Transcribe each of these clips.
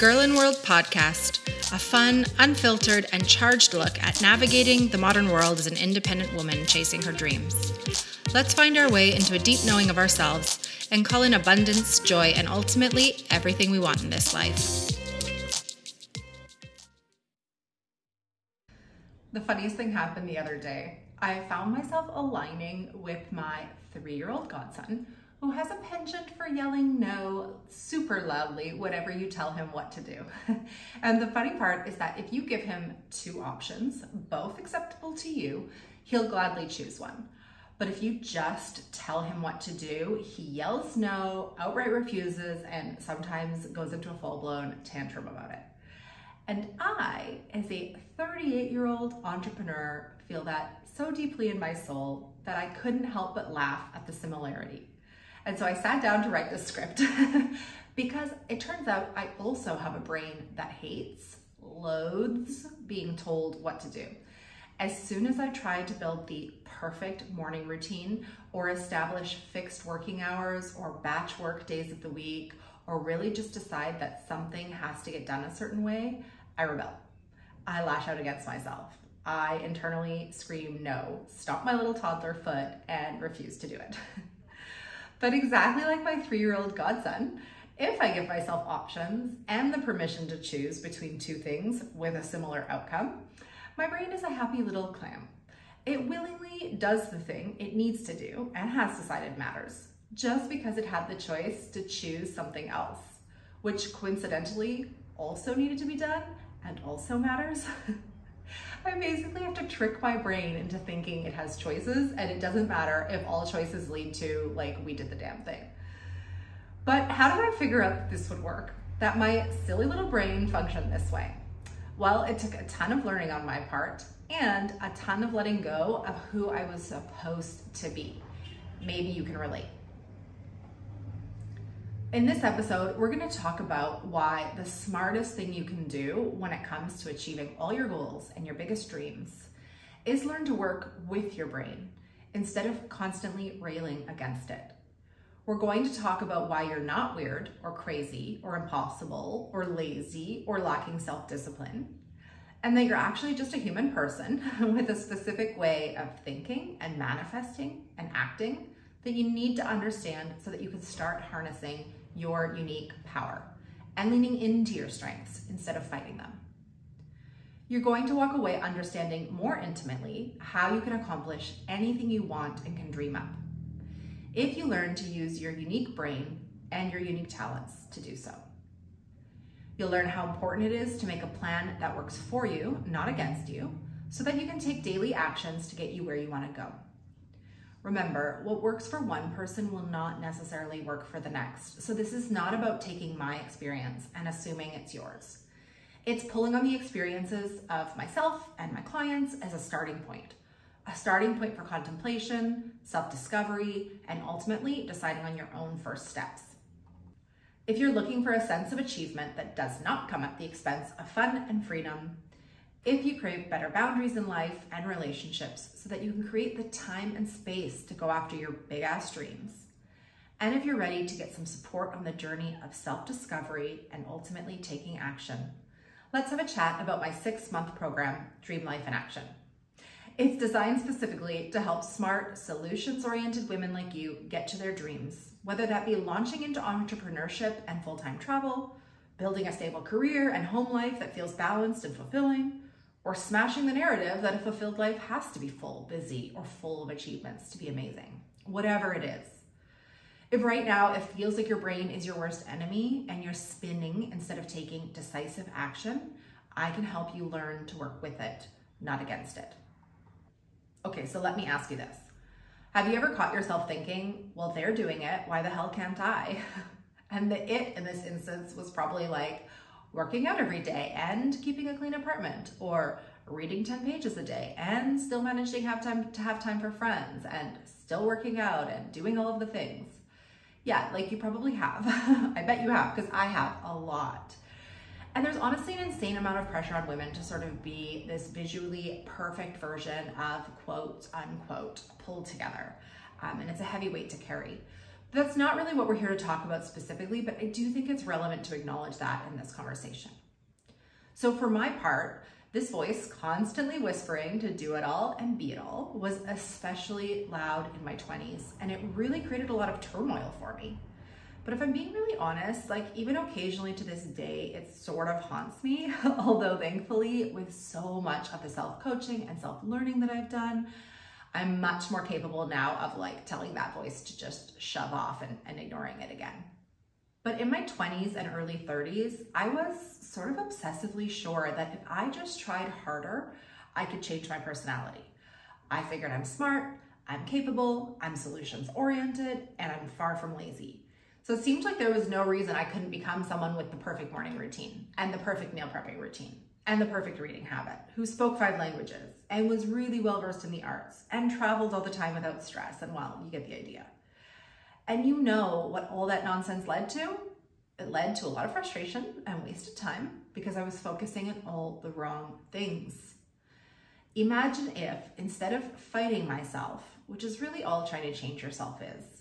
Girl in World podcast, a fun, unfiltered, and charged look at navigating the modern world as an independent woman chasing her dreams. Let's find our way into a deep knowing of ourselves and call in abundance, joy, and ultimately everything we want in this life. The funniest thing happened the other day. I found myself aligning with my three year old godson who has a penchant for yelling no super loudly whenever you tell him what to do. and the funny part is that if you give him two options, both acceptable to you, he'll gladly choose one. But if you just tell him what to do, he yells no, outright refuses, and sometimes goes into a full blown tantrum about it. And I, as a 38 year old entrepreneur, feel that so deeply in my soul that I couldn't help but laugh at the similarity. And so I sat down to write this script because it turns out I also have a brain that hates, loathes being told what to do. As soon as I tried to build the perfect morning routine or establish fixed working hours or batch work days of the week, or really just decide that something has to get done a certain way, I rebel. I lash out against myself. I internally scream no, stop my little toddler foot, and refuse to do it. But exactly like my three-year-old godson, if I give myself options and the permission to choose between two things with a similar outcome, my brain is a happy little clam. It willingly does the thing it needs to do and has decided matters, just because it had the choice to choose something else, which coincidentally also needed to be done and also matters. I basically have to trick my brain into thinking it has choices and it doesn't matter if all choices lead to like, we did the damn thing. But how did I figure out that this would work? That my silly little brain functioned this way? Well, it took a ton of learning on my part and a ton of letting go of who I was supposed to be. Maybe you can relate. In this episode, we're going to talk about why the smartest thing you can do when it comes to achieving all your goals and your biggest dreams is learn to work with your brain instead of constantly railing against it. We're going to talk about why you're not weird or crazy or impossible or lazy or lacking self-discipline and that you're actually just a human person with a specific way of thinking and manifesting and acting that you need to understand so that you can start harnessing your unique power and leaning into your strengths instead of fighting them. You're going to walk away understanding more intimately how you can accomplish anything you want and can dream up if you learn to use your unique brain and your unique talents to do so. You'll learn how important it is to make a plan that works for you, not against you, so that you can take daily actions to get you where you want to go. Remember, what works for one person will not necessarily work for the next. So this is not about taking my experience and assuming it's yours. It's pulling on the experiences of myself and my clients as a starting point. A starting point for contemplation, self-discovery, and ultimately deciding on your own first steps. If you're looking for a sense of achievement that does not come at the expense of fun and freedom, if you crave better boundaries in life and relationships so that you can create the time and space to go after your big ass dreams. And if you're ready to get some support on the journey of self-discovery and ultimately taking action, let's have a chat about my six month program, Dream Life in Action. It's designed specifically to help smart, solutions-oriented women like you get to their dreams, whether that be launching into entrepreneurship and full-time travel, building a stable career and home life that feels balanced and fulfilling, or smashing the narrative that a fulfilled life has to be full, busy, or full of achievements to be amazing, whatever it is. If right now it feels like your brain is your worst enemy and you're spinning instead of taking decisive action, I can help you learn to work with it, not against it. Okay, so let me ask you this. Have you ever caught yourself thinking, well, they're doing it, why the hell can't I? And the it in this instance was probably like, working out every day and keeping a clean apartment or reading 10 pages a day and still managing to have time to have time for friends and still working out and doing all of the things. Yeah, like you probably have. I bet you have because I have a lot. And there's honestly an insane amount of pressure on women to sort of be this visually perfect version of quote unquote pulled together. Um, and it's a heavy weight to carry. That's not really what we're here to talk about specifically, but I do think it's relevant to acknowledge that in this conversation. So for my part, this voice constantly whispering to do it all and be it all was especially loud in my 20s, and it really created a lot of turmoil for me. But if I'm being really honest, like even occasionally to this day, it sort of haunts me. Although thankfully, with so much of the self-coaching and self-learning that I've done, I'm much more capable now of like telling that voice to just shove off and, and ignoring it again. But in my 20s and early 30s, I was sort of obsessively sure that if I just tried harder, I could change my personality. I figured I'm smart, I'm capable, I'm solutions oriented, and I'm far from lazy. So it seemed like there was no reason I couldn't become someone with the perfect morning routine and the perfect meal prepping routine and the perfect reading habit, who spoke five languages and was really well versed in the arts and traveled all the time without stress. And well, you get the idea. And you know what all that nonsense led to? It led to a lot of frustration and wasted time because I was focusing on all the wrong things. Imagine if, instead of fighting myself, which is really all trying to change yourself is,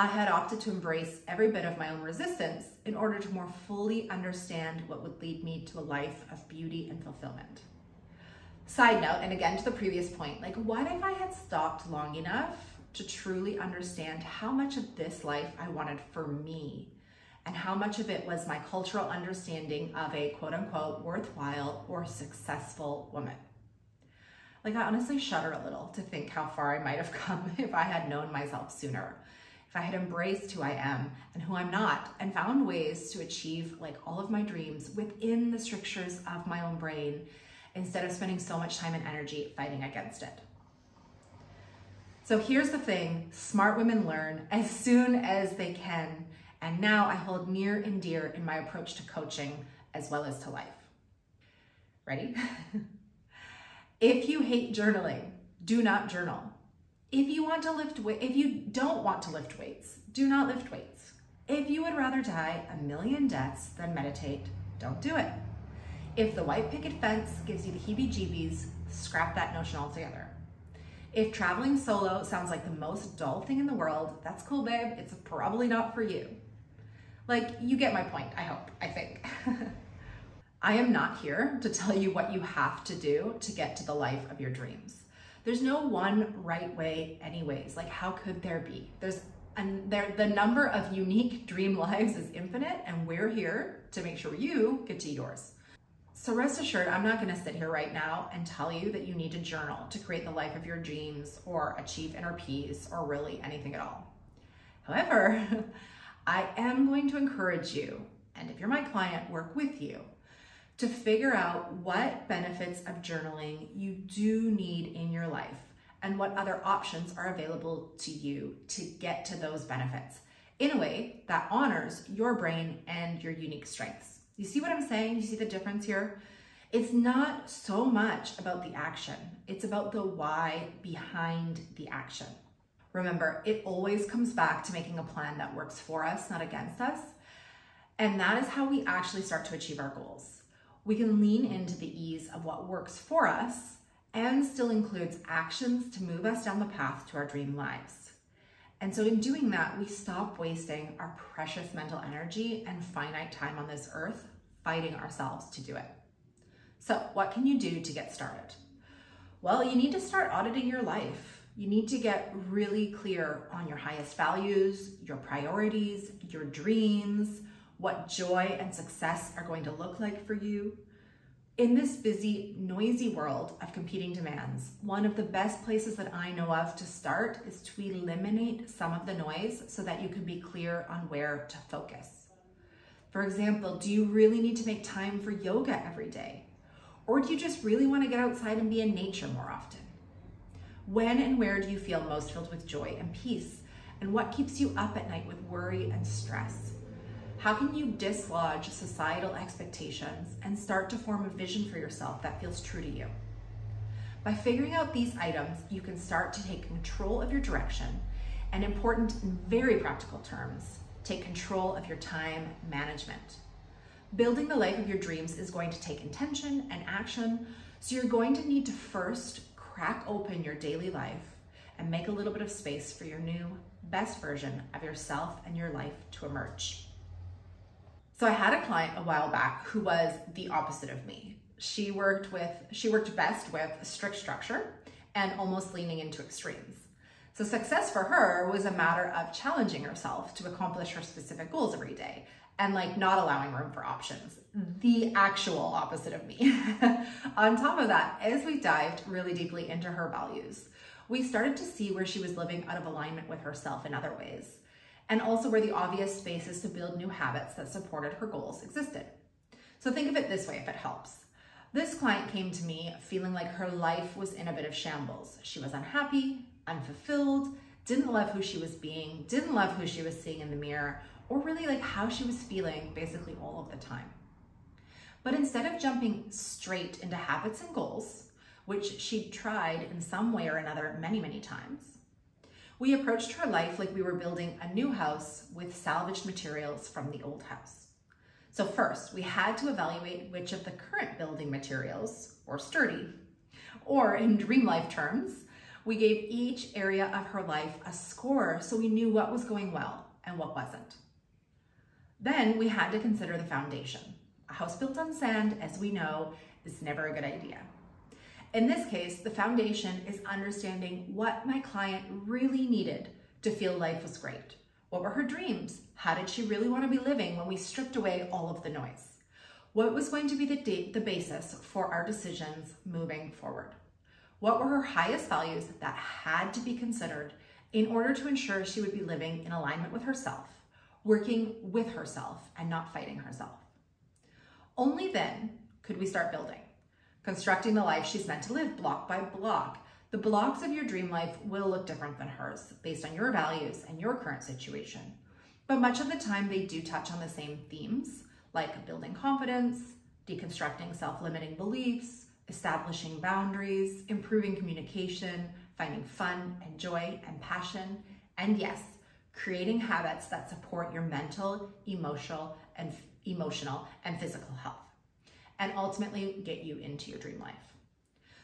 I had opted to embrace every bit of my own resistance in order to more fully understand what would lead me to a life of beauty and fulfillment. Side note, and again to the previous point, like what if I had stopped long enough to truly understand how much of this life I wanted for me and how much of it was my cultural understanding of a quote unquote worthwhile or successful woman. Like, I honestly shudder a little to think how far I might have come if I had known myself sooner. If I had embraced who I am and who I'm not and found ways to achieve like all of my dreams within the strictures of my own brain instead of spending so much time and energy fighting against it. So here's the thing smart women learn as soon as they can and now I hold near and dear in my approach to coaching as well as to life. Ready? if you hate journaling, do not journal. If you want to lift weight, if you don't want to lift weights, do not lift weights. If you would rather die a million deaths than meditate, don't do it. If the white picket fence gives you the heebie-jeebies, scrap that notion altogether. If traveling solo sounds like the most dull thing in the world, that's cool, babe. It's probably not for you. Like, you get my point, I hope, I think. I am not here to tell you what you have to do to get to the life of your dreams. There's no one right way anyways. Like, how could there be? There's and there, the number of unique dream lives is infinite and we're here to make sure you get to yours. So rest assured, I'm not gonna sit here right now and tell you that you need to journal to create the life of your dreams or achieve inner peace or really anything at all. However, I am going to encourage you, and if you're my client, work with you to figure out what benefits of journaling you do need in your life and what other options are available to you to get to those benefits in a way that honors your brain and your unique strengths. You see what I'm saying? You see the difference here? It's not so much about the action, it's about the why behind the action. Remember, it always comes back to making a plan that works for us, not against us. And that is how we actually start to achieve our goals. We can lean into the ease of what works for us and still includes actions to move us down the path to our dream lives. And so in doing that, we stop wasting our precious mental energy and finite time on this earth fighting ourselves to do it. So what can you do to get started? Well, you need to start auditing your life you need to get really clear on your highest values, your priorities, your dreams, what joy and success are going to look like for you. In this busy, noisy world of competing demands, one of the best places that I know of to start is to eliminate some of the noise so that you can be clear on where to focus. For example, do you really need to make time for yoga every day? Or do you just really want to get outside and be in nature more often? When and where do you feel most filled with joy and peace? And what keeps you up at night with worry and stress? How can you dislodge societal expectations and start to form a vision for yourself that feels true to you? By figuring out these items, you can start to take control of your direction and important in very practical terms, take control of your time management. Building the life of your dreams is going to take intention and action, so you're going to need to first crack open your daily life and make a little bit of space for your new best version of yourself and your life to emerge. So I had a client a while back who was the opposite of me. She worked with she worked best with strict structure and almost leaning into extremes. So success for her was a matter of challenging herself to accomplish her specific goals every day and like not allowing room for options. Mm-hmm. The actual opposite of me. On top of that, as we dived really deeply into her values, we started to see where she was living out of alignment with herself in other ways, and also where the obvious spaces to build new habits that supported her goals existed. So think of it this way if it helps. This client came to me feeling like her life was in a bit of shambles. She was unhappy, unfulfilled, didn't love who she was being, didn't love who she was seeing in the mirror, or really like how she was feeling basically all of the time. But instead of jumping straight into habits and goals, which she'd tried in some way or another many, many times, we approached her life like we were building a new house with salvaged materials from the old house. So first, we had to evaluate which of the current building materials were sturdy, or in dream life terms, we gave each area of her life a score so we knew what was going well and what wasn't. Then we had to consider the foundation. A house built on sand, as we know, is never a good idea. In this case, the foundation is understanding what my client really needed to feel life was great. What were her dreams? How did she really want to be living when we stripped away all of the noise? What was going to be the, the basis for our decisions moving forward? What were her highest values that had to be considered in order to ensure she would be living in alignment with herself, working with herself and not fighting herself? Only then could we start building, constructing the life she's meant to live block by block. The blocks of your dream life will look different than hers based on your values and your current situation. But much of the time they do touch on the same themes like building confidence, deconstructing self-limiting beliefs, establishing boundaries, improving communication, finding fun and joy and passion, and yes, creating habits that support your mental, emotional, and emotional and physical health, and ultimately get you into your dream life.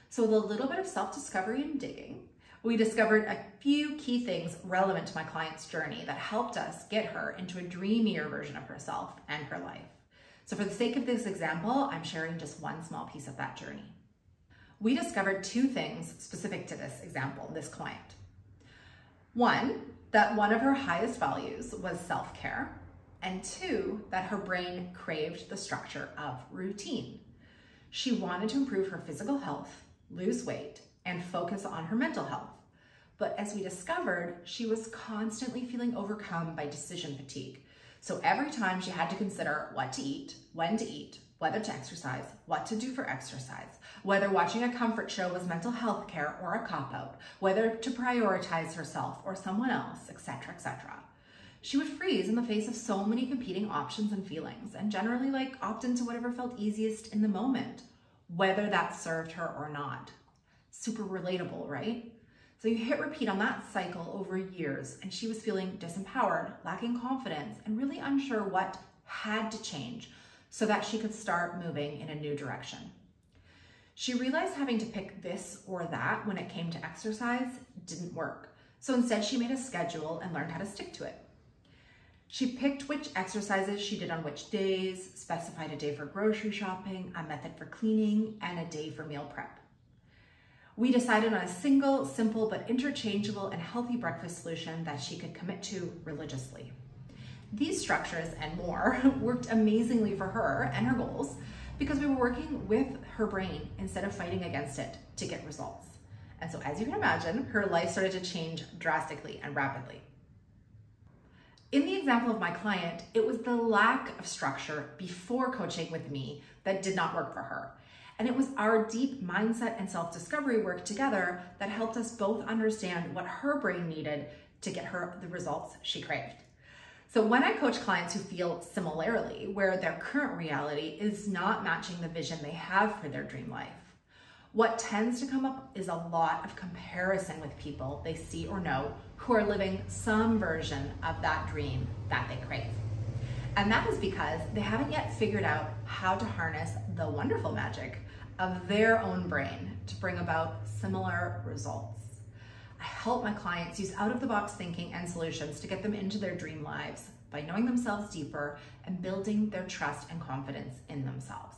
So with a little bit of self-discovery and digging, we discovered a few key things relevant to my client's journey that helped us get her into a dreamier version of herself and her life. So for the sake of this example, I'm sharing just one small piece of that journey we discovered two things specific to this example, this client. One, that one of her highest values was self-care, and two, that her brain craved the structure of routine. She wanted to improve her physical health, lose weight, and focus on her mental health. But as we discovered, she was constantly feeling overcome by decision fatigue. So every time she had to consider what to eat, when to eat, whether to exercise, what to do for exercise, whether watching a comfort show was mental health care or a cop-out, whether to prioritize herself or someone else, etc., etc. She would freeze in the face of so many competing options and feelings and generally like opt into whatever felt easiest in the moment, whether that served her or not. Super relatable, right? So you hit repeat on that cycle over years and she was feeling disempowered, lacking confidence, and really unsure what had to change so that she could start moving in a new direction. She realized having to pick this or that when it came to exercise didn't work. So instead she made a schedule and learned how to stick to it. She picked which exercises she did on which days, specified a day for grocery shopping, a method for cleaning, and a day for meal prep. We decided on a single, simple, but interchangeable and healthy breakfast solution that she could commit to religiously. These structures and more worked amazingly for her and her goals because we were working with her brain instead of fighting against it to get results. And so as you can imagine, her life started to change drastically and rapidly. In the example of my client, it was the lack of structure before coaching with me that did not work for her. And it was our deep mindset and self-discovery work together that helped us both understand what her brain needed to get her the results she craved. So when I coach clients who feel similarly, where their current reality is not matching the vision they have for their dream life, what tends to come up is a lot of comparison with people they see or know who are living some version of that dream that they crave. And that is because they haven't yet figured out how to harness the wonderful magic of their own brain to bring about similar results. I help my clients use out of the box thinking and solutions to get them into their dream lives by knowing themselves deeper and building their trust and confidence in themselves.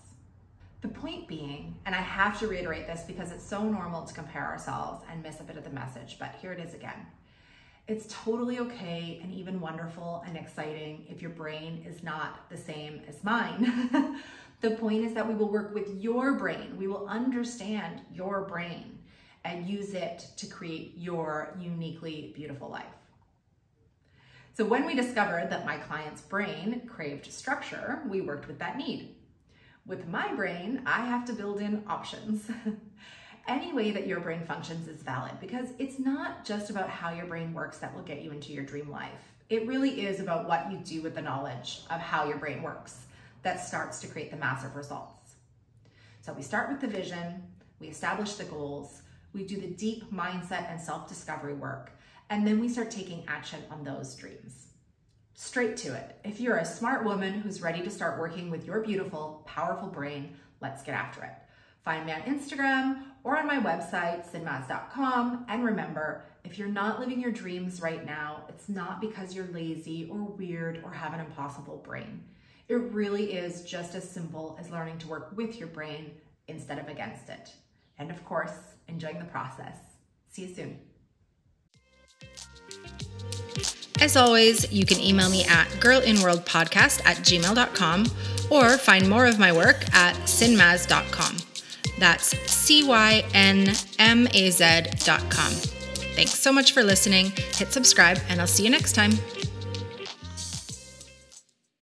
The point being, and I have to reiterate this because it's so normal to compare ourselves and miss a bit of the message, but here it is again. It's totally okay and even wonderful and exciting if your brain is not the same as mine. the point is that we will work with your brain. We will understand your brain and use it to create your uniquely beautiful life. So when we discovered that my client's brain craved structure, we worked with that need. With my brain, I have to build in options. Any way that your brain functions is valid because it's not just about how your brain works that will get you into your dream life. It really is about what you do with the knowledge of how your brain works that starts to create the massive results. So we start with the vision, we establish the goals, we do the deep mindset and self-discovery work, and then we start taking action on those dreams. Straight to it. If you're a smart woman who's ready to start working with your beautiful, powerful brain, let's get after it. Find me on Instagram or on my website, cynmaz.com. And remember, if you're not living your dreams right now, it's not because you're lazy or weird or have an impossible brain. It really is just as simple as learning to work with your brain instead of against it. And of course, enjoying the process. See you soon. As always, you can email me at girlinworldpodcast at gmail.com or find more of my work at cynmaz.com. That's C Y N M A Z.com. Thanks so much for listening. Hit subscribe, and I'll see you next time.